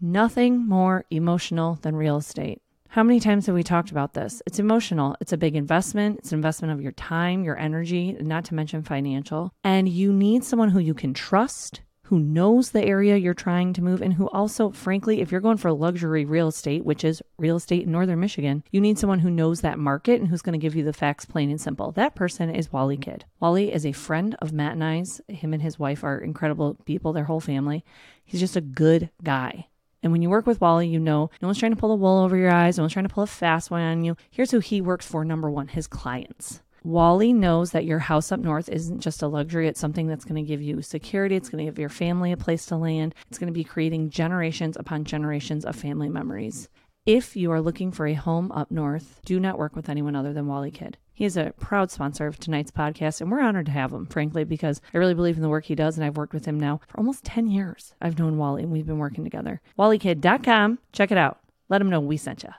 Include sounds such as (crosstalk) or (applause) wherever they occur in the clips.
Nothing more emotional than real estate. How many times have we talked about this? It's emotional. It's a big investment. It's an investment of your time, your energy, not to mention financial. And you need someone who you can trust, who knows the area you're trying to move, and who also, frankly, if you're going for luxury real estate, which is real estate in Northern Michigan, you need someone who knows that market and who's going to give you the facts plain and simple. That person is Wally Kidd. Wally is a friend of Matt and I's. Him and his wife are incredible people, their whole family. He's just a good guy. And when you work with Wally, you know no one's trying to pull the wool over your eyes, no one's trying to pull a fast one on you. Here's who he works for number one his clients. Wally knows that your house up north isn't just a luxury, it's something that's going to give you security, it's going to give your family a place to land, it's going to be creating generations upon generations of family memories. If you are looking for a home up north, do not work with anyone other than Wally Kidd. He is a proud sponsor of tonight's podcast, and we're honored to have him, frankly, because I really believe in the work he does, and I've worked with him now for almost 10 years. I've known Wally, and we've been working together. WallyKidd.com. Check it out. Let him know we sent you.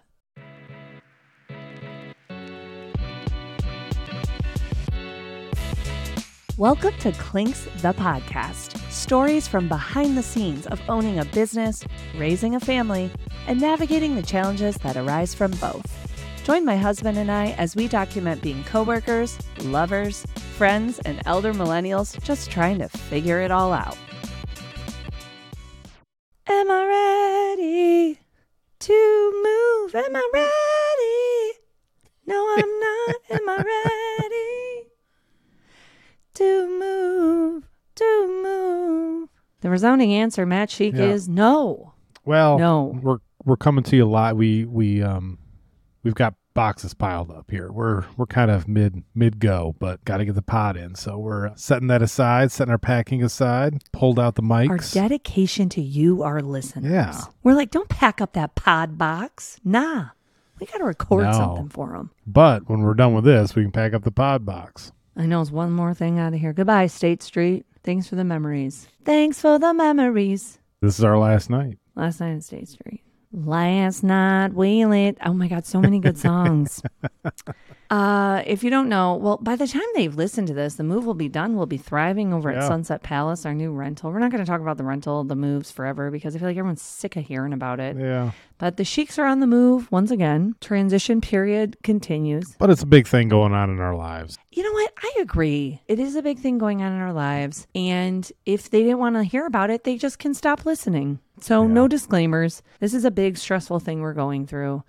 Welcome to Clinks the Podcast. Stories from behind the scenes of owning a business, raising a family, and navigating the challenges that arise from both. Join my husband and I as we document being coworkers, lovers, friends, and elder millennials just trying to figure it all out. Am I ready to move? Am I ready? No, I'm not. Am I ready to move? To move. The resounding answer, Matt Sheick, Yeah. is no. Well, No. we're we're coming to you live. We we um we've got boxes piled up here. We're we're kind of mid mid go, but got to get the pod in. So we're setting that aside, setting our packing aside, pulled out the mics. Our dedication to you, our listeners. Yeah. We're like, don't pack up that pod box. Nah. We got to record No. something for them. but when we're done with this, we can pack up the pod box. I know it's one more thing out of here. Goodbye, State Street. Thanks for the memories. Thanks for the memories. This is our last night. Last night at State Street. Last night we lit. Oh my God, so many good songs. (laughs) uh, if you don't know, well, by the time they've listened to this, the move will be done. We'll be thriving over at Yeah. Sunset Palace, our new rental. We're not going to talk about the rental, the moves forever because I feel like everyone's sick of hearing about it. Yeah, But the Sheicks are on the move once again. Transition period continues. but it's a big thing going on in our lives. You know what? I agree. It is a big thing going on in our lives. And if they didn't want to hear about it, they just can stop listening. So, no disclaimers. This is a big, stressful thing we're going through.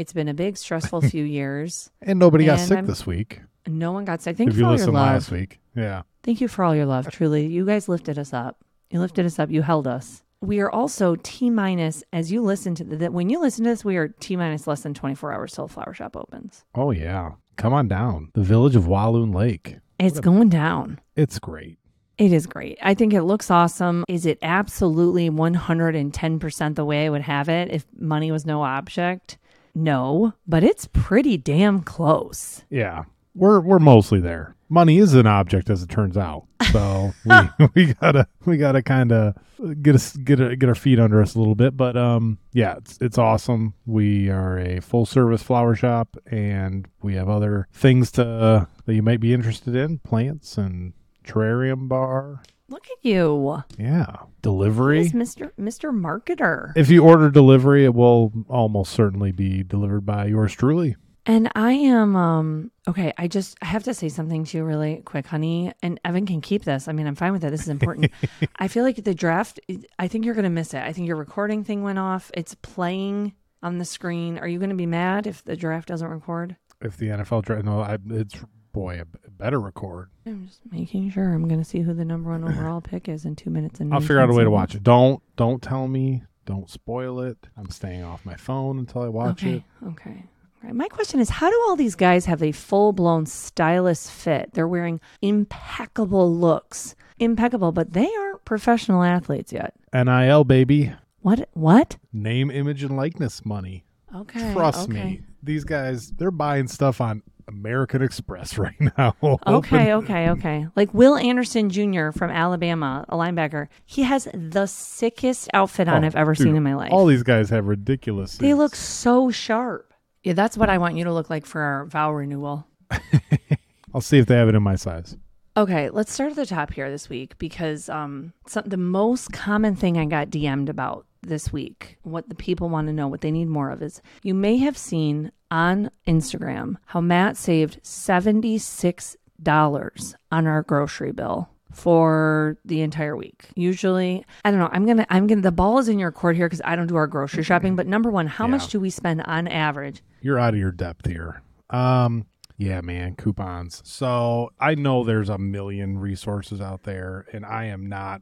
It's been a big, stressful (laughs) few years. And nobody got And sick I'm- this week. No one got sick. Thank if you you for all your love. last week, yeah. Thank you for all your love, truly. You guys lifted us up. You lifted us up. You held us. We are also T minus as you listen to that. When you listen to this, we are T minus less than 24 hours till Flower Shop opens. Oh yeah, come on down. The village of Walloon Lake. It's going down. It's great. It is great. I think it looks awesome. Is it absolutely 110% the way I would have it if money was no object? No, but it's pretty damn close. Yeah, we're we're mostly there. Money is an object, as it turns out. So (laughs) we (laughs) we gotta we gotta kind of get us get a, get our feet under us a little bit. But um, yeah, it's it's awesome. We are a full service flower shop, and we have other things to that you might be interested in, plants and terrarium bar. Look at you. Yeah, delivery. Yes, Mr. Mr. Marketer. If you order delivery, it will almost certainly be delivered by yours truly. And I am um okay, I just I have to say something to you really quick, honey. And Evan can keep this. I mean, I'm fine with it. This is important. (laughs) I feel like the draft I think you're going to miss it. I think your recording thing went off. It's playing on the screen. Are you going to be mad if the draft doesn't record? If the NFL draft, no, I, it's boy, it better record. I'm just making sure. I'm going to see who the number one (clears throat) overall pick is in two minutes and. I'll figure out a way to watch it. Don't don't tell me. Don't spoil it. I'm staying off my phone until I watch okay. it. Okay. Right. My question is, how do all these guys have a full blown stylist fit? They're wearing impeccable looks, impeccable, but they aren't professional athletes yet. NIL baby, What? What? name, image, and likeness money. Okay. Trust okay. me, these guys they're buying stuff on American Express (laughs) right now. Okay, okay, okay. Like Will Anderson Jr. from Alabama, a linebacker. He has the sickest outfit on Oh, I've ever dude, seen in my life. All these guys have ridiculous. they suits. look so sharp. Yeah, that's what I want you to look like for our vow renewal. (laughs) I'll see if they have it in my size. Okay, let's start at the top here this week because um, some, the most common thing I got DM'd about this week, what the people want to know, what they need more of is you may have seen on Instagram how Matt saved $76 on our grocery bill for the entire week. Usually, I don't know, I'm going to I'm going to the ball is in your court here cuz I don't do our grocery shopping, but number 1, how Yeah. much do we spend on average? You're out of your depth here. Um, yeah, man, coupons. So I know there's a million resources out there, and I am not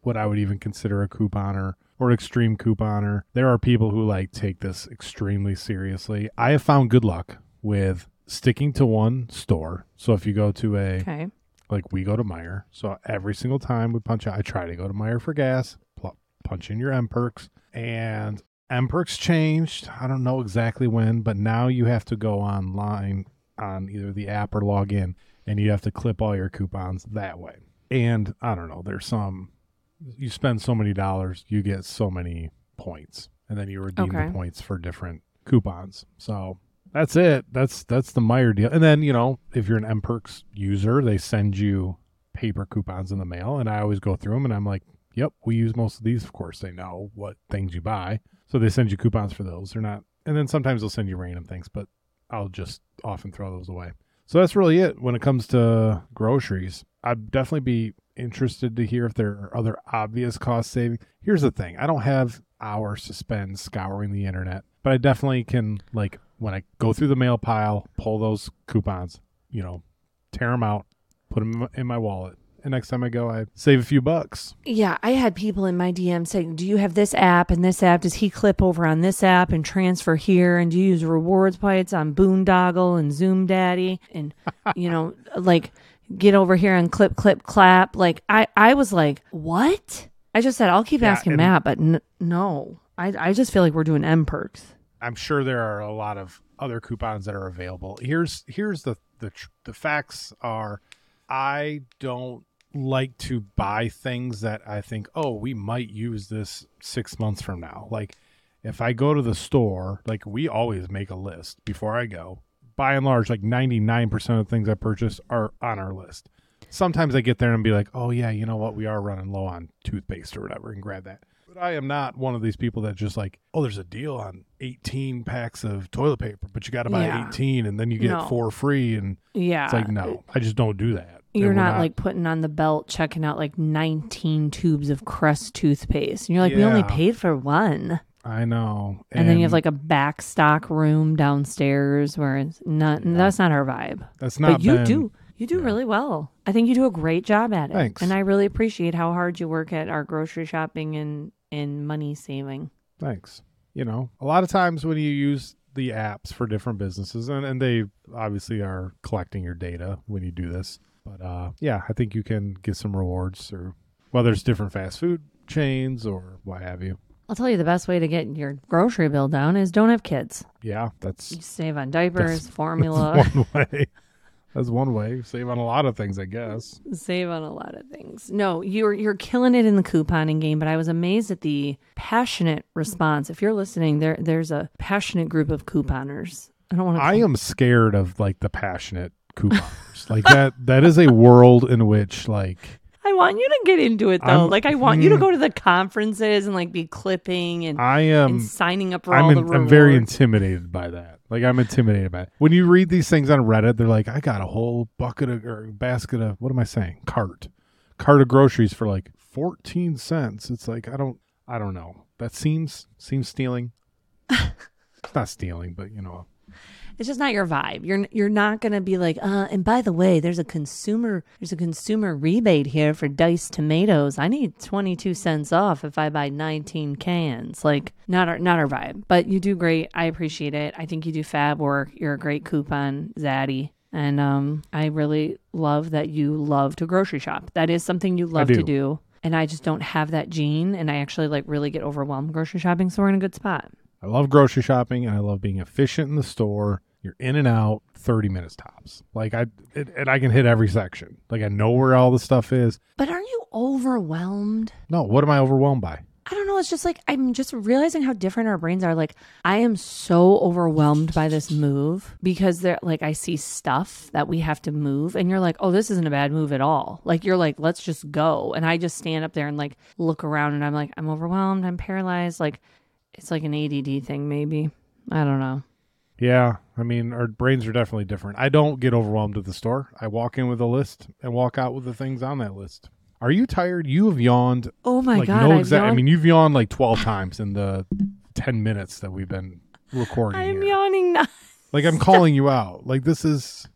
what I would even consider a couponer or extreme couponer. There are people who like take this extremely seriously. I have found good luck with sticking to one store. So if you go to a Okay. like we go to Meijer. So every single time we punch out, I try to go to Meijer for gas, pl- punch in your mPerks, and mPerks changed. I don't know exactly when, but now you have to go online on either the app or log in, and you have to clip all your coupons that way. And I don't know, there's some you spend so many dollars, you get so many points, and then you redeem Okay. the points for different coupons. So that's it. That's that's the Meijer deal. And then you know, if you're an mPerks user, they send you paper coupons in the mail, and I always go through them, and I'm like, "Yep, we use most of these." Of course, they know what things you buy, so they send you coupons for those. They're not, and then sometimes they'll send you random things, but I'll just often throw those away. So that's really it when it comes to groceries. I'd definitely be interested to hear if there are other obvious cost saving. Here's the thing: I don't have hours to spend scouring the internet, but I definitely can like when I go through the mail pile, pull those coupons, you know, tear them out, put them in my wallet, and next time I go, I save a few bucks. Yeah, I had people in my DM saying, "Do you have this app and this app? Does he clip over on this app and transfer here? And do you use rewards points on Boondoggle and Zoom Daddy? And (laughs) you know, like get over here and clip, clip, clap." Like I, I was like, "What?" I just said, "I'll keep Yeah, asking Matt, but n- no, I, I just feel like we're doing mPerks." I'm sure there are a lot of other coupons that are available. Here's here's the the the facts are I don't like to buy things that I think, "Oh, we might use this 6 months from now." Like if I go to the store, like we always make a list before I go. By and large, like 99% of things I purchase are on our list. Sometimes I get there and be like, "Oh yeah, you know what? We are running low on toothpaste or whatever," and grab that. But I am not one of these people that just like, oh, there's a deal on 18 packs of toilet paper, but you got to buy Yeah. 18 and then you get No. four free. And Yeah, it's like, no, I just don't do that. You're And we're not, like putting on the belt, checking out like 19 tubes of Crest toothpaste. And you're like, we only paid for one. I know. And, then you have like a back stock room downstairs where it's not, that's not our vibe. that's not. but you been- do, you do yeah. really well. I think you do a great job at it. Thanks. And I really appreciate how hard you work at our grocery shopping and, and money saving. Thanks. You know, a lot of times when you use the apps for different businesses, and, and they obviously are collecting your data when you do this. But uh, yeah, I think you can get some rewards, or whether it's different fast food chains or what have you. I'll tell you the best way to get your grocery bill down is don't have kids. Yeah, that's You save on diapers, That's (laughs) formula. That's one way. That's one way. Save on a lot of things, I guess. save on a lot of things. No, you're you're killing it in the couponing game, but I was amazed at the passionate response. If you're listening, there there's a passionate group of couponers. I don't want to I am scared of like the passionate couponers. (laughs) like that that is a world in which like I want you to get into it though. I'm- like I want you to mm. go to the conferences and like be clipping and, I and am signing up for I'm all in, the I'm very intimidated by that. Like I'm intimidated by it. When you read these things on Reddit, they're like, I got a whole bucket of or basket of what am I saying? Cart. Cart of groceries for like 14 cents. It's like I don't I don't know. That seems seems stealing. (laughs) it's not stealing, but you know, It's just not your vibe. You're you're not gonna be like, uh, and by the way, there's a consumer there's a consumer rebate here for diced tomatoes. I need twenty two cents off if I buy nineteen cans. Like not our not our vibe. But you do great. I appreciate it. I think you do fab work. You're a great coupon zaddy. And um, I really love that you love to grocery shop. That is something you love to do. do. And I just don't have that gene. And I actually like really get overwhelmed grocery shopping. So we're in a good spot. I love grocery shopping and I love being efficient in the store. You're in and out 30 minutes tops. Like I it, and I can hit every section. Like I know where all the stuff is. But aren't you overwhelmed? No, what am I overwhelmed by? I don't know. It's just like I'm just realizing how different our brains are. Like I am so overwhelmed by this move because there, like I see stuff that we have to move, and you're like, oh, this isn't a bad move at all. Like you're like, let's just go, and I just stand up there and like look around, and I'm like, I'm overwhelmed, I'm paralyzed. Like it's like an ADD thing, maybe. I don't know. Yeah, I mean, our brains are definitely different. I don't get overwhelmed at the store. I walk in with a list and walk out with the things on that list. Are you tired? You have yawned. Oh my like god! no I've exact. I mean, you've yawned like twelve times in the ten minutes that we've been recording. I'm here. yawning now. Like I'm (laughs) calling you out. Like this is.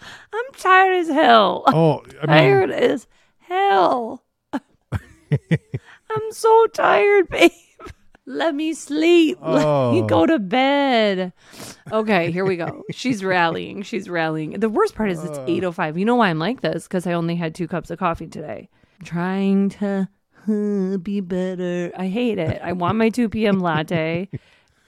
I'm tired as hell. Oh, (laughs) I mean, tired as hell. (laughs) I'm so tired, babe. Let me sleep. (laughs) Let me Oh. go to bed. Okay, here we go. She's rallying. She's rallying. The worst part is it's 8:05. You know why I'm like this? Cuz I only had 2 cups of coffee today. I'm trying to uh, be better. I hate it. I want my 2 p.m. latte. (laughs)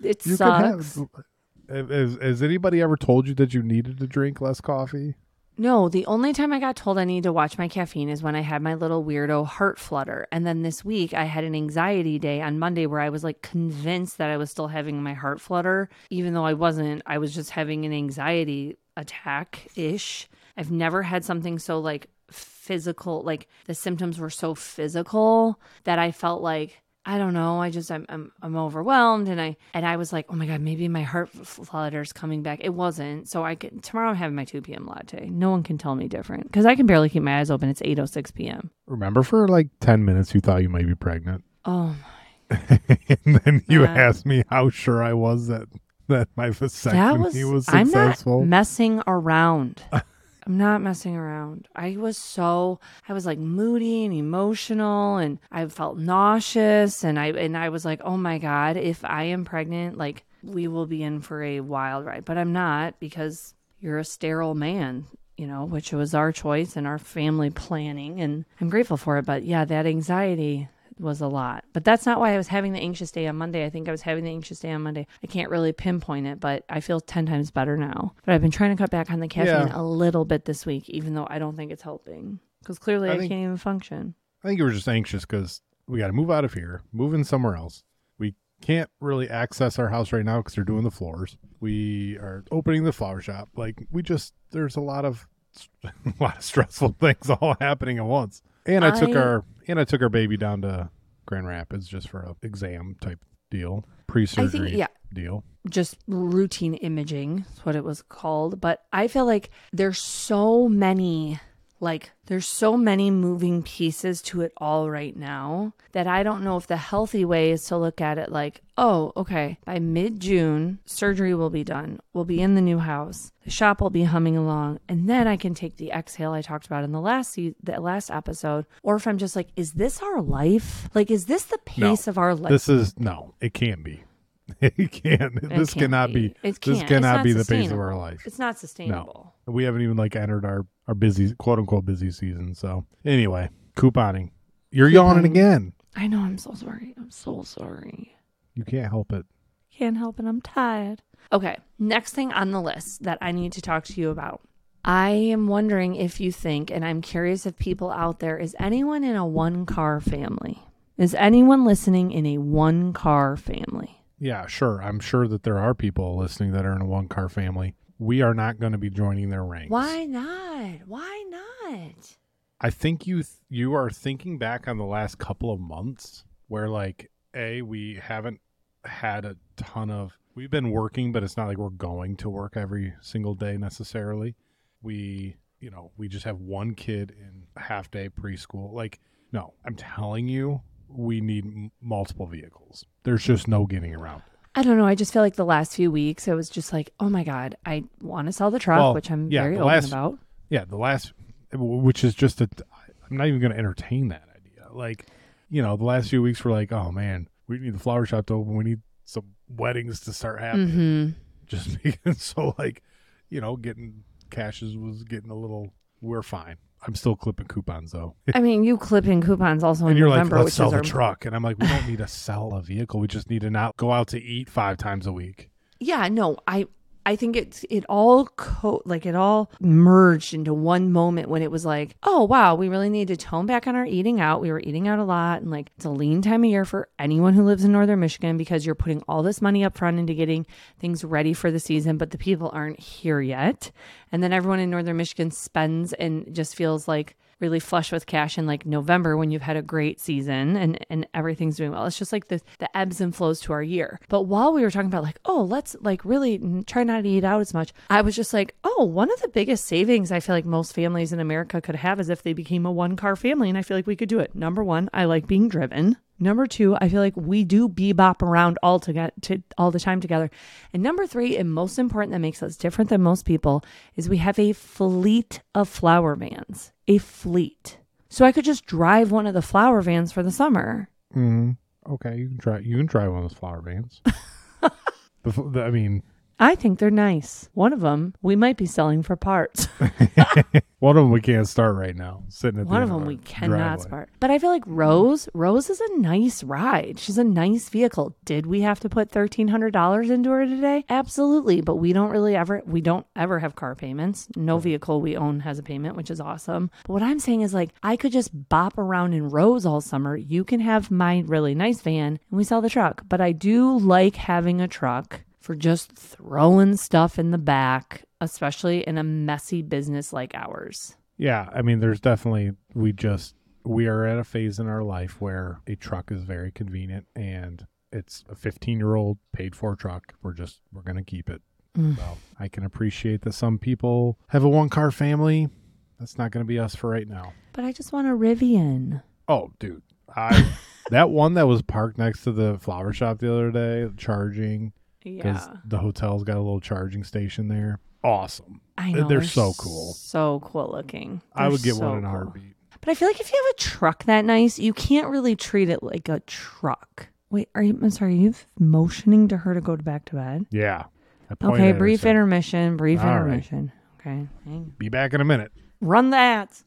It you sucks. have. Has, has anybody ever told you that you needed to drink less coffee? No, the only time I got told I need to watch my caffeine is when I had my little weirdo heart flutter. And then this week I had an anxiety day on Monday where I was like convinced that I was still having my heart flutter, even though I wasn't. I was just having an anxiety attack ish. I've never had something so like physical, like the symptoms were so physical that I felt like I don't know. I just I'm, I'm I'm overwhelmed, and I and I was like, oh my god, maybe my heart flutter's coming back. It wasn't. So I could tomorrow. I'm having my two p.m. latte. No one can tell me different because I can barely keep my eyes open. It's eight oh six p.m. Remember, for like ten minutes, you thought you might be pregnant, Oh, my! (laughs) and then you That- asked me how sure I was that that my that vasectomy was. was, I'm not messing around. (laughs) I'm not messing around. I was so I was like moody and emotional and I felt nauseous and I and I was like, "Oh my god, if I am pregnant, like we will be in for a wild ride." But I'm not because you're a sterile man, you know, which was our choice and our family planning and I'm grateful for it, but yeah, that anxiety was a lot. But that's not why I was having the anxious day on Monday. I think I was having the anxious day on Monday. I can't really pinpoint it, but I feel 10 times better now. But I've been trying to cut back on the caffeine Yeah. a little bit this week, even though I don't think it's helping. Because clearly I I, think- can't even function. I think you were just anxious because we got to move out of here, move in somewhere else. We can't really access our house right now because they're doing the floors. We are opening the flower shop. Like we just there's a lot of (laughs) a lot of stressful (laughs) things all happening at once. And I, took our and I took our baby down to Grand Rapids just for a exam type deal, pre-surgery think, yeah, deal. just routine imaging is what it was called. But I feel like there's so many, like, there's so many moving pieces to it all right now that I don't know if the healthy way is to look at it like, oh, okay, by mid June, surgery will be done. We'll be in the new house. The shop will be humming along. And then I can take the exhale I talked about in the last se- the last episode. Or if I'm just like, is this our life? Like, is this the No. pace of our life? This is no, it can't be. (laughs) It can't. this can't cannot be. be. It this. Cannot be the pace of our life. it's not sustainable. No. We haven't even like entered our our busy quote unquote busy season. So anyway, couponing. You're yawning again. I know. I'm so sorry. I'm so sorry. You can't help it. Can't help it. I'm tired. Okay. Next thing on the list that I need to talk to you about. I am wondering if you think, and I'm curious if people out there, is anyone in a one car family? Is anyone listening in a one car family? Yeah, sure. I'm sure that there are people listening that are in a one car family. We are not going to be joining their ranks. Why not? Why not? I think you th- you are thinking back on the last couple of months where like a we haven't had a ton of we've been working but it's not like we're going to work every single day necessarily. We you know, we just have one kid in half day preschool. Like no, I'm telling you we need m- multiple vehicles. There's just no getting around. it. I don't know. I just feel like the last few weeks, it was just like, oh my God, I want to sell the truck, Well, which I'm yeah, very the open last- about. Yeah, the last, which is just a, I'm not even going to entertain that idea. Like, you know, the last few weeks were like, oh man, we need the flower shop to open. We need some weddings to start happening. hmm Just (laughs) because, so like, you know, getting cashes was getting a little. We're fine. I'm still clipping coupons though. I mean, you clipping coupons also in and you're November, like, let's which sell is the our truck, and I'm like, we don't need to sell a vehicle. We just need to not go out to eat five times a week. Yeah, no, I I think it's it all co- like it all merged into one moment when it was like, oh wow, we really need to tone back on our eating out. We were eating out a lot, and like it's a lean time of year for anyone who lives in northern Michigan because you're putting all this money up front into getting things ready for the season, but the people aren't here yet. And then everyone in northern Michigan spends and just feels like really flush with cash in like November when you've had a great season and and everything's doing well. It's just like the the ebbs and flows to our year. But while we were talking about like, oh, let's like really try not to eat out as much, I was just like, oh, one of the biggest savings I feel like most families in America could have is if they became a one car family, and I feel like we could do it. Number one, I like being driven. Number two, I feel like we do bebop around all to to all the time together. And number three, and most important that makes us different than most people, is we have a fleet of flower vans. A fleet. So I could just drive one of the flower vans for the summer. hmm Okay, you can try. You can try one of those flower vans. (laughs) Before, I mean, I think they're nice. One of them we might be selling for parts. (laughs) one of them we can't start right now. Sitting at the One of them we cannot driveway. start. But I feel like mm-hmm. Rose, Rose is a nice ride. She's a nice vehicle. Did we have to put thirteen hundred dollars into her today? Absolutely. But we don't really ever we don't ever have car payments. No vehicle we own has a payment, which is awesome. But what I'm saying is like I could just bop around in Rose all summer. You can have my really nice van and we sell the truck. But I do like having a truck for just throwing stuff in the back, especially in a messy business like ours. Yeah, I mean, there's definitely we just we are at a phase in our life where a truck is very convenient, and it's a 15 year old paid for truck. We're just we're gonna keep it. Mm. So I can appreciate that some people have a one car family. That's not gonna be us for right now. But I just want a Rivian. Oh, dude, I (laughs) that one that was parked next to the flower shop the other day, charging because Yeah. the hotel's got a little charging station there. Awesome. I know. They're so cool. So cool looking. I They're would get so one in a cool. heartbeat. But I feel like if you have a truck that nice, you can't really treat it like a truck. Wait, are you I'm sorry, are you motioning to her to go back to bed? Yeah. Okay, brief said, intermission, brief All right. intermission. Okay. Be back in a minute. Run that.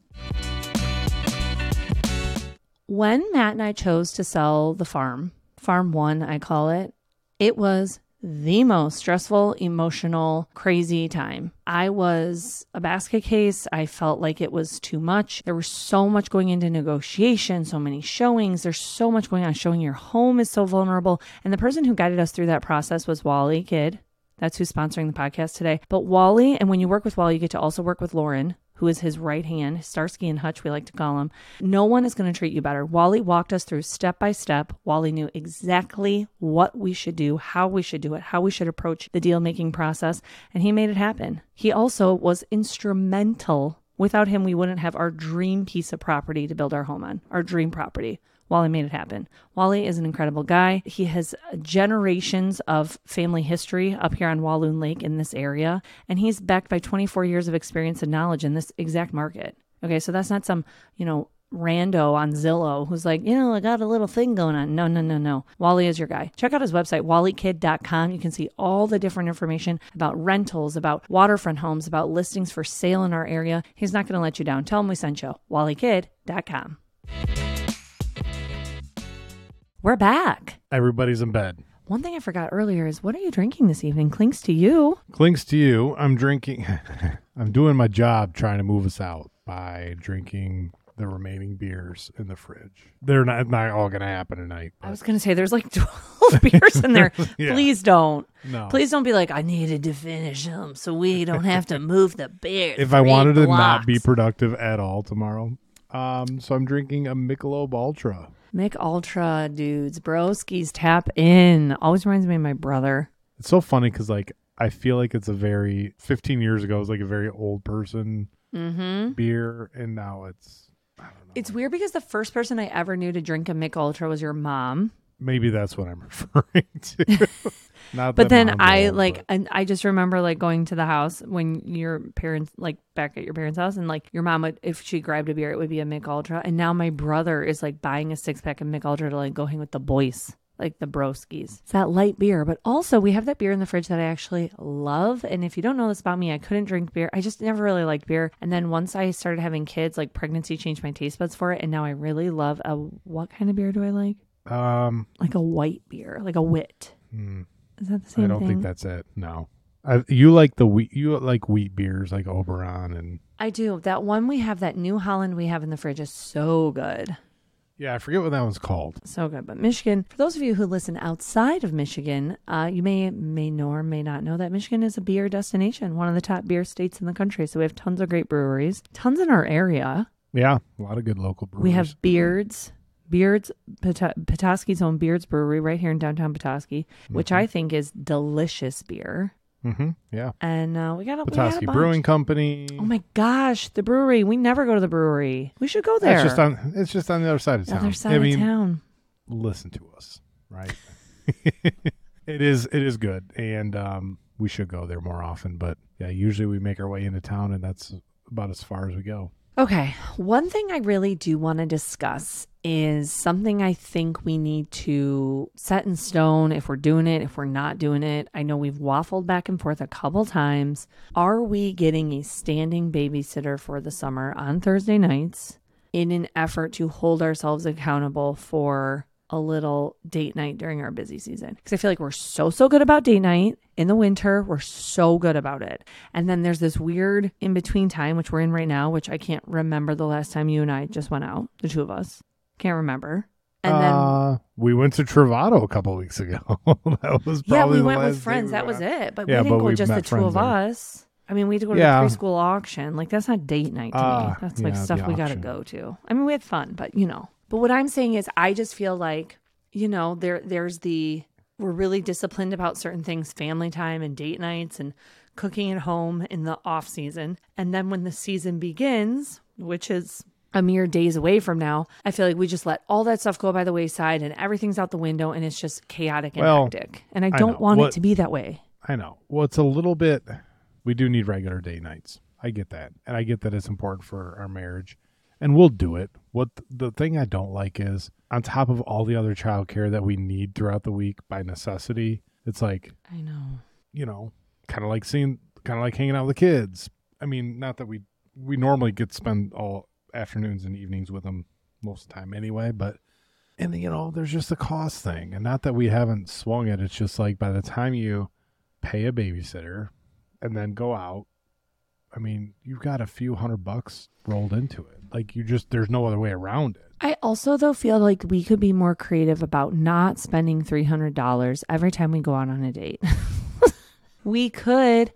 When Matt and I chose to sell the farm, Farm One, I call it, it was the most stressful, emotional, crazy time. I was a basket case. I felt like it was too much. There was so much going into negotiation, so many showings. There's so much going on. Showing your home is so vulnerable. And the person who guided us through that process was Wally Kidd. That's who's sponsoring the podcast today. But Wally, and when you work with Wally, you get to also work with Lauren, who is his right hand, Starsky and Hutch, we like to call him. No one is going to treat you better. Wally walked us through step by step. Wally knew exactly what we should do, how we should do it, how we should approach the deal making process, and he made it happen. He also was instrumental. Without him, we wouldn't have our dream piece of property to build our home on, our dream property. Wally made it happen. Wally is an incredible guy. He has generations of family history up here on Walloon Lake in this area, and he's backed by 24 years of experience and knowledge in this exact market. Okay, so that's not some, you know, rando on Zillow who's like, you know, I got a little thing going on. No, no, no, no. Wally is your guy. Check out his website, wallykidd.com. You can see all the different information about rentals, about waterfront homes, about listings for sale in our area. He's not going to let you down. Tell him we sent you. wallykidd.com. We're back. Everybody's in bed. One thing I forgot earlier is what are you drinking this evening? Clinks to you. Clinks to you. I'm drinking. (laughs) I'm doing my job trying to move us out by drinking the remaining beers in the fridge. They're not not all going to happen tonight. I was going to say there's like (laughs) 12 (laughs) beers in there. Yeah. Please don't. No. Please don't be like, I needed to finish them so we don't have to move the beer. if I wanted to not be productive at all tomorrow. Um, so I'm drinking a Michelob Ultra. Mich Ultra, dudes. Broskies, tap in. Always reminds me of my brother. It's so funny because like I feel like it's a very 15 years ago it was like a very old person Mm-hmm. beer, and now it's I don't know. It's weird because the first person I ever knew to drink a Mich Ultra was your mom. Maybe that's what I'm (laughs) referring to. (laughs) not But then I old, like, but- and I just remember like going to the house when your parents, like back at your parents' house, and like your mom would, if she grabbed a beer, it would be a Mich Ultra. And now my brother is like buying a six pack of Mich Ultra to like go hang with the boys, like the broskies. It's that light beer, but also we have that beer in the fridge that I actually love. And if you don't know this about me, I couldn't drink beer. I just never really liked beer. And then once I started having kids, like pregnancy changed my taste buds for it, and now I really love a what kind of beer do I like? Um Like a white beer, like a wit. hmm, Is that the same I don't thing? think that's it. No. I, you like the wheat. You like wheat beers, like Oberon, and I do. That one we have, that New Holland we have in the fridge is so good. yeah, I forget what that one's called. So good. But Michigan, for those of you who listen outside of Michigan, uh, you may may know or may not know that Michigan is a beer destination, one of the top beer states in the country. So we have tons of great breweries, tons in our area. Yeah, a lot of good local breweries. We have Beards, Beards, Petoskey's own Beards Brewery right here in downtown Petoskey, which I think is delicious beer. hmm Yeah, And uh, we got a we got a Petoskey. Brewing Company. Oh my gosh, the brewery! We never go to the brewery. We should go there. It's just on. It's just on the other side of the town. other side I mean, of town. listen to us, right? (laughs) it is. It is good, and um, we should go there more often. But yeah, usually we make our way into town, and that's about as far as we go. Okay, one thing I really do want to discuss is something I think we need to set in stone if we're doing it, if we're not doing it. I know we've waffled back and forth a couple times. Are we getting a standing babysitter for the summer on Thursday nights in an effort to hold ourselves accountable for a little date night during our busy season? Because I feel like we're so, so good about date night. In the winter, we're so good about it. And then there's this weird in between time, which we're in right now, which I can't remember the last time you and I just went out, the two of us. Can't remember. And then, uh, we went to Travato a couple weeks ago. (laughs) that was probably yeah, we went with friends. we That was it. But Yeah, we didn't but go just the two of there. us. I mean, we had to go to Yeah. the preschool auction. Like, that's not date night to me. Ah, That's like yeah, stuff we got to go to. I mean, we had fun, but you know. But what I'm saying is, I just feel like, you know, there there's the we're really disciplined about certain things, family time and date nights and cooking at home in the off season. And then when the season begins, which is a mere days away from now, I feel like we just let all that stuff go by the wayside and everything's out the window and it's just chaotic and Well, hectic. And I I don't know. want it to be that way. I know. Well, it's a little bit. We do need regular date nights. I get that, and I get that it's important for our marriage, and we'll do it. What the thing I don't like is, on top of all the other childcare that we need throughout the week by necessity, it's like I know. you know, kind of like seeing, kind of like hanging out with the kids. I mean, not that we we normally get to spend all afternoons and evenings with them most of the time anyway, but and you know, there's just the cost thing, and not that we haven't swung it. It's just like by the time you pay a babysitter and then go out, I mean, you've got a few hundred bucks rolled into it. Like you just there's no other way around it. I also though feel like we could be more creative about not spending three hundred dollars every time we go out on a date. (laughs) we could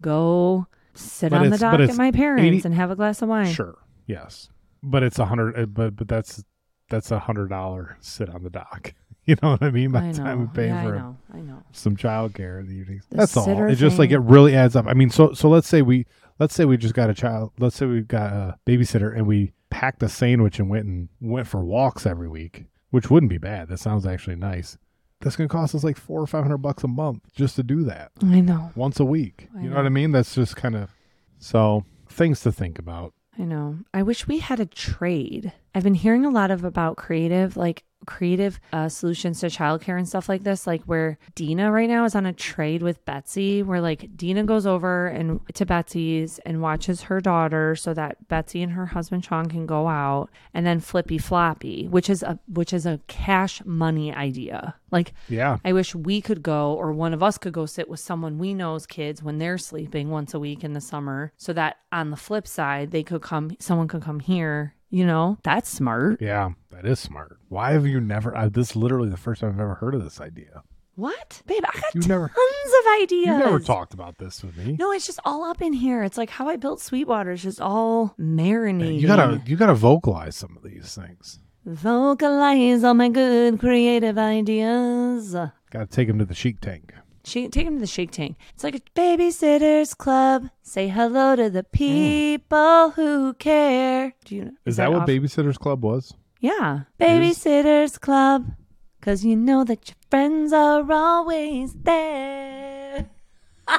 go sit But on the dock at my parents 80 and have a glass of wine. Sure, yes, but it's a hundred. uh, But but that's that's a hundred dollar sit on the dock. (laughs) You know what I mean? By I the time we pay yeah, for I know. I know. some childcare in the evenings. The That's all. It's just like it really adds up. I mean, so so let's say we let's say we just got a child. Let's say we've got a babysitter and we packed a sandwich and went and went for walks every week, which wouldn't be bad. That sounds actually nice. That's going to cost us like four or five hundred bucks a month just to do that I know. once a week. I you know know. what I mean? That's just kind of so things to think about. I know. I wish we had a trade. I've been hearing a lot of about creative, like creative uh, solutions to childcare and stuff like this. Like where Dina right now is on a trade with Betsy, where like Dina goes over and to Betsy's and watches her daughter, so that Betsy and her husband Sean can go out, and then Flippy Floppy, which is a which is a cash money idea. Like Yeah. I wish we could go, or one of us could go sit with someone we know's kids when they're sleeping once a week in the summer, so that on the flip side, they could come, someone could come here. You know, that's smart. Yeah, that is smart. Why have you never? I, this is literally the first time I've ever heard of this idea. What, babe? I got never- tons of ideas. You never talked about this with me. No, it's just all up in here. It's like how I built Sweetwater. It's just all marinating. You gotta you gotta vocalize some of these things. vocalize all my good creative ideas. Gotta take them to the chic tank. She take him to the shake tank. It's like a babysitters club. Say hello to the mm. people who care. Do you? Is, that, what off- Babysitters Club was? Yeah, babysitters club. Cause you know that your friends are always there. (laughs) I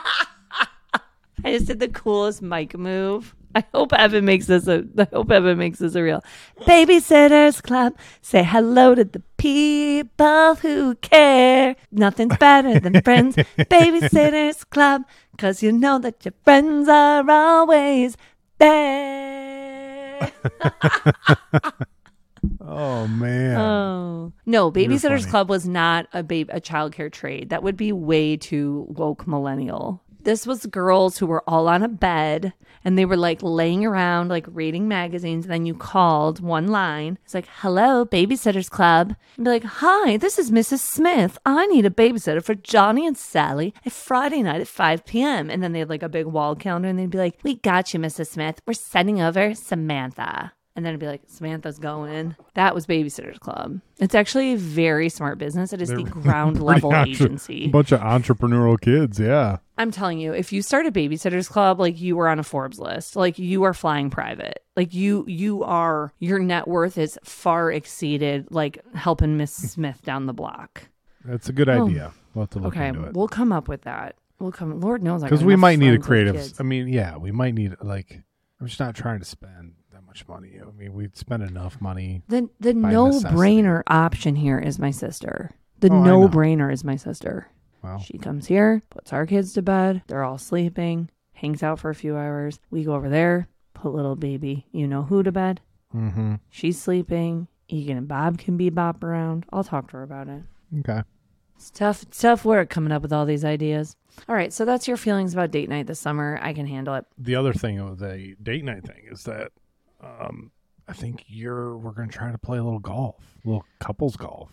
just did the coolest mic move. (laughs) I hope Evan makes this a. I hope Evan makes this a reel. Babysitters Club. Say hello to the people who care. Nothing's better than (laughs) friends. Babysitters Club. Cause you know that your friends are always there. (laughs) Oh man. Oh no! Babysitters. Club was not a babe a childcare trade. That would be way too woke millennial. This was girls who were all on a bed and they were like laying around, like reading magazines. And then you called one line. It's like, hello, Babysitters Club. And be like, hi, this is Mrs. Smith. I need a babysitter for Johnny and Sally at Friday night at 5 p.m. And then they had like a big wall calendar and they'd be like, we got you, Mrs. Smith. We're sending over Samantha. And then it'd be like, Samantha's going. That was Babysitters Club. It's actually a very smart business. It is the (laughs) ground level entre- agency. bunch of entrepreneurial kids. Yeah. I'm telling you, if you start a babysitters club, like you were on a Forbes list, like you are flying private. Like you you are your net worth is far exceeded like helping Miss Smith down the block. That's a good oh. idea. We'll have to look Oh. Okay, we'll come up with that. We'll come Lord knows because we might need a creative. I mean, yeah, we might need like. I'm just not trying to spend much money. I mean, we'd spend enough money. The the no necessity. brainer option here is my sister. The Oh, no brainer is my sister. Well, She comes here, puts our kids to bed. They're all sleeping, hangs out for a few hours. We go over there, put little baby, you know who to bed. mm-hmm. She's sleeping. Egan and Bob can be bop around. I'll talk to her about it. Okay. It's tough, it's tough work coming up with all these ideas. All right, so that's your feelings about date night this summer. I can handle it. The other thing of the date night thing is that um, I think you're. We're gonna try to play a little golf, a little couples golf.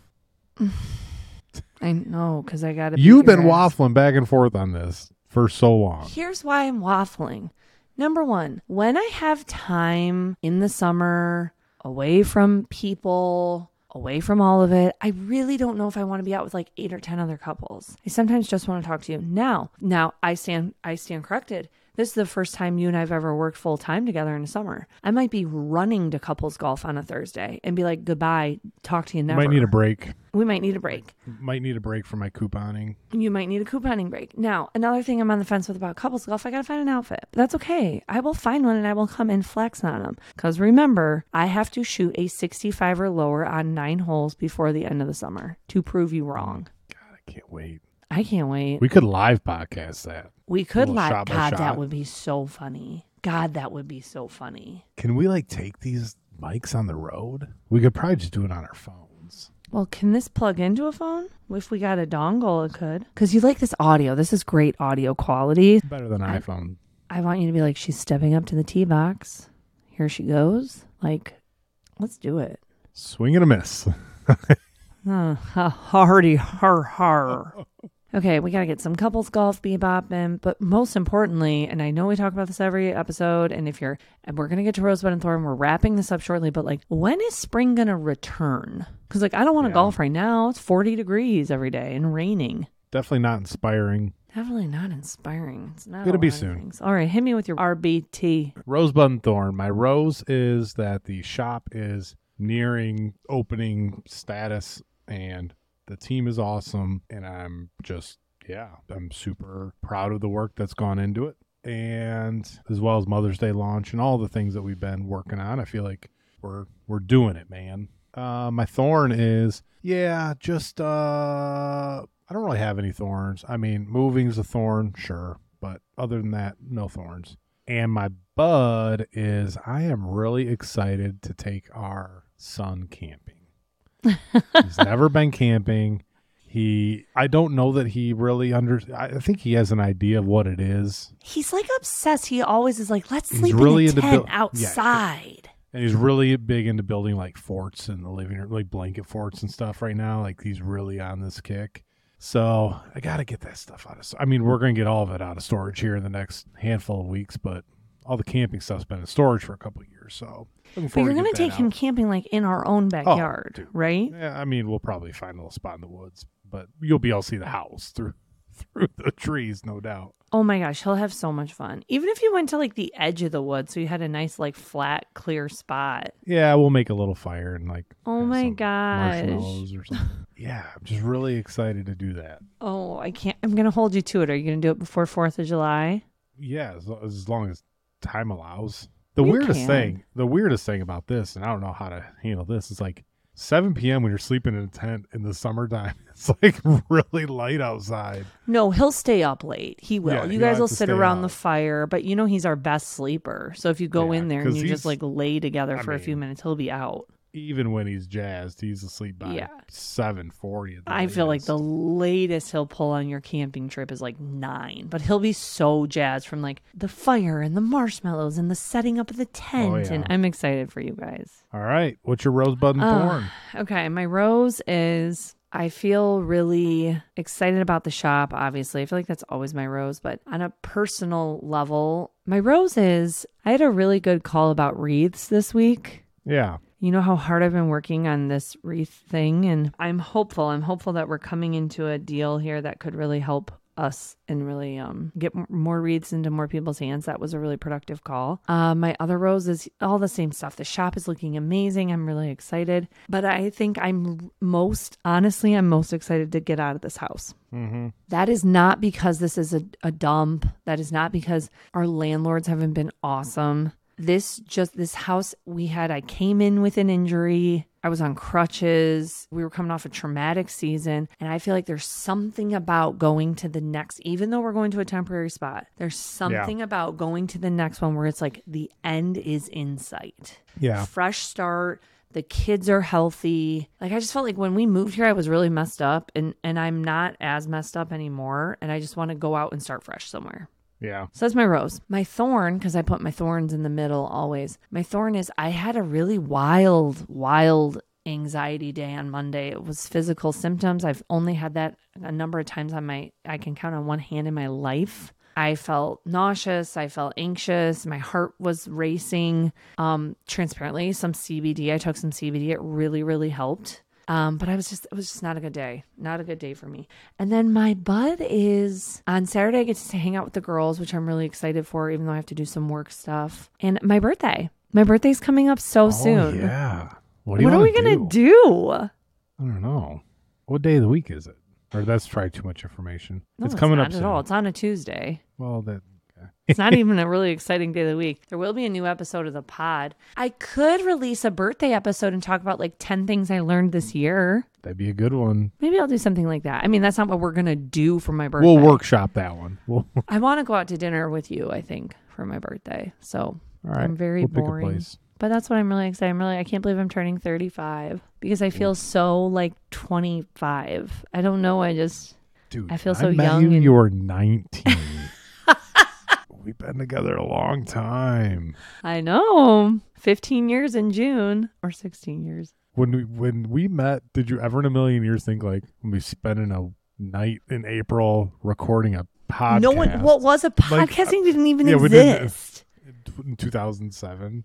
(sighs) I know because I got to. You've been waffling back and forth on this for so long. Here's why I'm waffling. Number one, when I have time in the summer, away from people, away from all of it, I really don't know if I want to be out with like eight or ten other couples. I sometimes just want to talk to you. Now, now I stand I stand corrected. This is the first time you and I've ever worked full time together in the summer. I might be running to couples golf on a Thursday and be like, goodbye, talk to you never. Might need a break. we might need a break. Might need a break for my couponing. You might need a couponing break. Now, another thing I'm on the fence with about couples golf, I gotta find an outfit. But that's okay. I will find one and I will come and flex on them. Because remember, I have to shoot a 65 or lower on nine holes before the end of the summer to prove you wrong. God, I can't wait. I can't wait. We could live podcast that. We could live. shot God, shot. that would be so funny. God, that would be so funny. Can we like take these mics on the road? We could probably just do it on our phones. Well, can this plug into a phone? If we got a dongle, it could. Because you like this audio. This is great audio quality. Better than I- iPhone. I want you to be like, she's stepping up to the tee box. Here she goes. Like, let's do it. Swing and a miss. (laughs) Uh, ha, hardy har har. (laughs) Okay, we gotta get some couples golf bebopping, but most importantly, and I know we talk about this every episode, and if you're, and we're gonna get to Rosebud and Thorn, we're wrapping this up shortly, but like, when is spring gonna return? Because like, I don't want to Yeah. golf right now. It's 40 degrees every day and raining. Definitely not inspiring. Definitely not inspiring. It's not. It'll a be soon. things. All right, hit me with your RBT. Rosebud and Thorn. My rose is that the shop is nearing opening status and the team is awesome. And I'm just, yeah, I'm super proud of the work that's gone into it. And as well as Mother's Day launch and all the things that we've been working on, I feel like we're we're doing it, man. Uh, my thorn is, yeah, just uh, I don't really have any thorns. I mean, moving's a thorn, sure, but other than that, no thorns. And my bud is I am really excited to take our son camping. (laughs) He's never been camping. He I don't know that he really under I think he has an idea of what it is. He's like obsessed. He always is like, let's He's sleep really in a tent yeah. outside. And he's really big into building like forts in the living room, like blanket forts and stuff right now. Like he's really on this kick. So I got to get that stuff out of. I mean, we're going to get all of it out of storage here in the next handful of weeks, but all the camping stuff's been in storage for a couple of years. So looking But you're gonna get that take him out. camping like in our own oh, backyard, dude. right? Yeah, I mean, we'll probably find a little spot in the woods, but you'll be able to see the house through (laughs) through the trees, no doubt. Oh my gosh, he'll have so much fun. Even if you went to like the edge of the woods, so you had a nice like flat, clear spot. Yeah, we'll make a little fire and like Oh my gosh. marshmallows or something. (laughs) yeah, I'm just really excited to do that. Oh, I can't. I'm gonna hold you to it. Are you gonna do it before Fourth of July? Yeah, as, as long as time allows. The You weirdest can. thing, the weirdest thing about this, and I don't know how to handle this, is like 7 p.m. when you're sleeping in a tent in the summertime. (laughs) It's like really light outside. No, he'll stay up late. He will. Yeah, you guys will sit around the fire, but you know he's our best sleeper. So if you go Yeah, in there and you just like lay together I for a few minutes, he'll be out. Even when he's jazzed, he's asleep by Yeah. seven forty. I feel like the latest he'll pull on your camping trip is like nine, but he'll be so jazzed from like the fire and the marshmallows and the setting up of the tent. Oh, yeah. And I'm excited for you guys. All right, what's your rosebud and Uh, thorn? Okay, my rose is I feel really excited about the shop, obviously. I feel like that's always my rose, but on a personal level, my rose is I had a really good call about wreaths this week. Yeah, You know how hard I've been working on this wreath thing, and I'm hopeful. I'm hopeful that we're coming into a deal here that could really help us and really um, get more wreaths into more people's hands. That was a really productive call. Uh, my other rose is all the same stuff. The shop is looking amazing. I'm really excited, but I think I'm most honestly, I'm most excited to get out of this house. mm-hmm. That is not because this is a, a dump. That is not because our landlords haven't been awesome. This just, this house we had, I came in with an injury. I was on crutches. We were coming off a traumatic season. And I feel like there's something about going to the next, even though we're going to a temporary spot, there's something about going to the next one where it's like the end is in sight yeah, fresh start the kids are healthy like i just felt like when we moved here i was really messed up and and i'm not as messed up anymore and i just want to go out and start fresh somewhere yeah. so that's my rose my thorn because i put my thorns in the middle always my thorn is i had a really wild wild anxiety day on monday it was physical symptoms i've only had that a number of times on my i can count on one hand in my life I felt nauseous. I felt anxious. My heart was racing. Um, transparently, some CBD. I took some CBD. It really, really helped. Um, but I was just, it was just not a good day. Not a good day for me. And then my bud is on Saturday. I get to hang out with the girls, which I'm really excited for, even though I have to do some work stuff. And my birthday. My birthday's coming up so soon. Oh, yeah. What, do you What are we wanna gonna do? do? I don't know. What day of the week is it? Or that's probably too much information. No, it's coming not up at soon. all. It's on a Tuesday. Well, that It's not (laughs) even a really exciting day of the week. There will be a new episode of the pod. I could release a birthday episode and talk about like 10 things I learned this year. that'd be a good one. Maybe I'll do something like that. I mean, that's not what we're going to do for my birthday. We'll workshop that one. We'll, (laughs) I want to go out to dinner with you, I think, for my birthday. So, right. I'm very we'll boring. but that's what I'm really excited. I'm really, I can't believe I'm turning 35 because I feel so like 25. I don't know. I just, Dude, I feel so met young You, and- you were 19. We've been together a long time. I know 15 years in June or 16 years. When we when we met, did you ever in a million years think like when we spending a night in April recording a podcast? No one, what was a Like, podcasting uh, didn't even yeah, didn't- uh, exist. in 2007.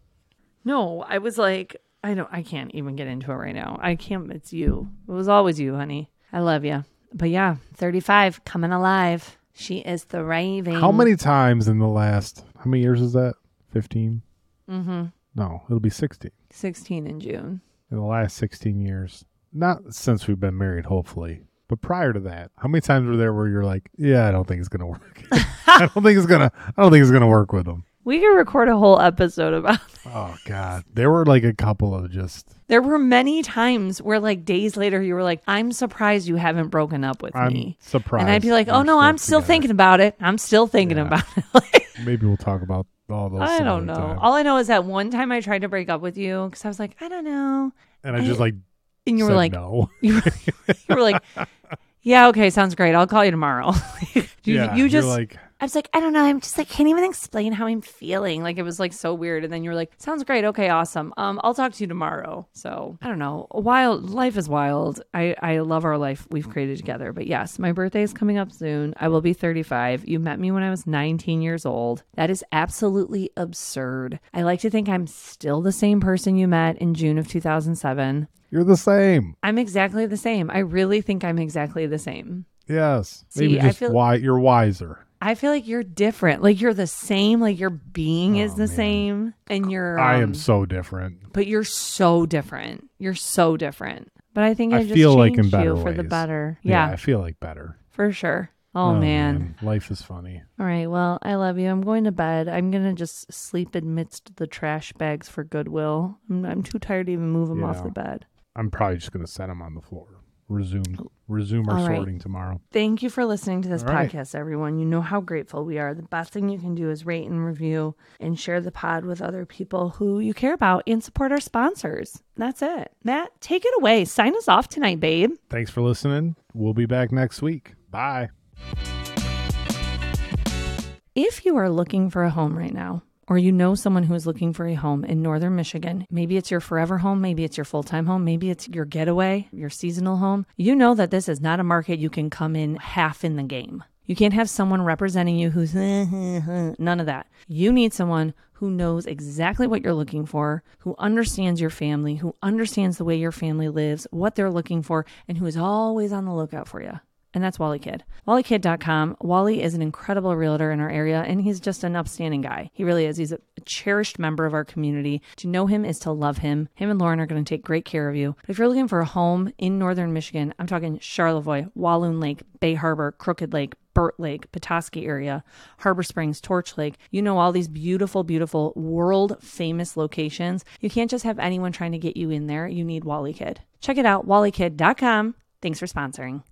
No, I was like, I don't, I can't even get into it right now. I can't, it's you. It was always you, honey. I love you. But yeah, 35, coming alive. She is thriving. How many times in the last how many years is that? 15? Mm-hmm. No, it'll be 16. 16 in June. In the last 16 years. Not since we've been married, hopefully. But prior to that, how many times were there where you're like, yeah, I don't think it's gonna work. (laughs) I don't think it's gonna. I don't think it's gonna work with them. We could record a whole episode about (laughs) Oh God, there were like a couple of just. There were many times where, like, days later, you were like, I'm surprised you haven't broken up with I'm me. surprised. And I'd be like, oh, no, I'm still together." thinking about it. I'm still thinking Yeah. about it. (laughs) Like, Maybe we'll talk about all those. I don't know. time. All I know is that one time I tried to break up with you because I was like, I don't know. and I just like And you were like, no. (laughs) you were, you were like, yeah, okay, sounds great. I'll call you tomorrow. you, yeah, you just, like I was like, I don't know. I'm just like, can't even explain how I'm feeling. Like, it was like so weird. And then you were like, sounds great. Okay, awesome. Um, I'll talk to you tomorrow. So I don't know. Wild life is wild. I, I love our life we've created together. But yes, my birthday is coming up soon. I will be 35. You met me when I was 19 years old. That is absolutely absurd. I like to think I'm still the same person you met in June of 2007. you're the same. I'm exactly the same. I really think I'm exactly the same. Yes, See, maybe I just feel- why you're wiser. I feel like you're different. Like you're the same. Like your being is Oh, the man. same, and you're. I am um, so different. But you're so different. You're so different. But I think I, I just feel like in better for the ways. better. Yeah, Yeah, I feel like better. for sure. Oh, man. life is funny. All right. Well, I love you. I'm going to bed. I'm gonna just sleep amidst the trash bags for Goodwill. I'm, I'm too tired to even move them off the bed. I'm probably just gonna set them on the floor. Resume resume our right. sorting tomorrow. Thank you for listening to this All right. podcast, everyone. You know how grateful we are. The best thing you can do is rate and review and share the pod with other people who you care about and support our sponsors. That's it. Matt, take it away. Sign us off tonight, babe. Thanks for listening. We'll be back next week. Bye. If you are looking for a home right now, or you know someone who is looking for a home in northern Michigan, maybe it's your forever home, maybe it's your full time home, maybe it's your getaway, your seasonal home, you know that this is not a market you can come in half in the game. You can't have someone representing you who's (laughs) none of that. You need someone who knows exactly what you're looking for, who understands your family, who understands the way your family lives, what they're looking for, and who is always on the lookout for you and that's Wally Kidd. WallyKidd.com. Wally is an incredible realtor in our area, and he's just an upstanding guy. He really is. He's a cherished member of our community. To know him is to love him. Him and Lauren are going to take great care of you. But if you're looking for a home in northern Michigan, I'm talking Charlevoix, Walloon Lake, Bay Harbor, Crooked Lake, Burt Lake, Petoskey area, Harbor Springs, Torch Lake. You know all these beautiful, beautiful, world famous locations. You can't just have anyone trying to get you in there. You need Wally Kidd. Check it out, wallykidd.com. Thanks for sponsoring.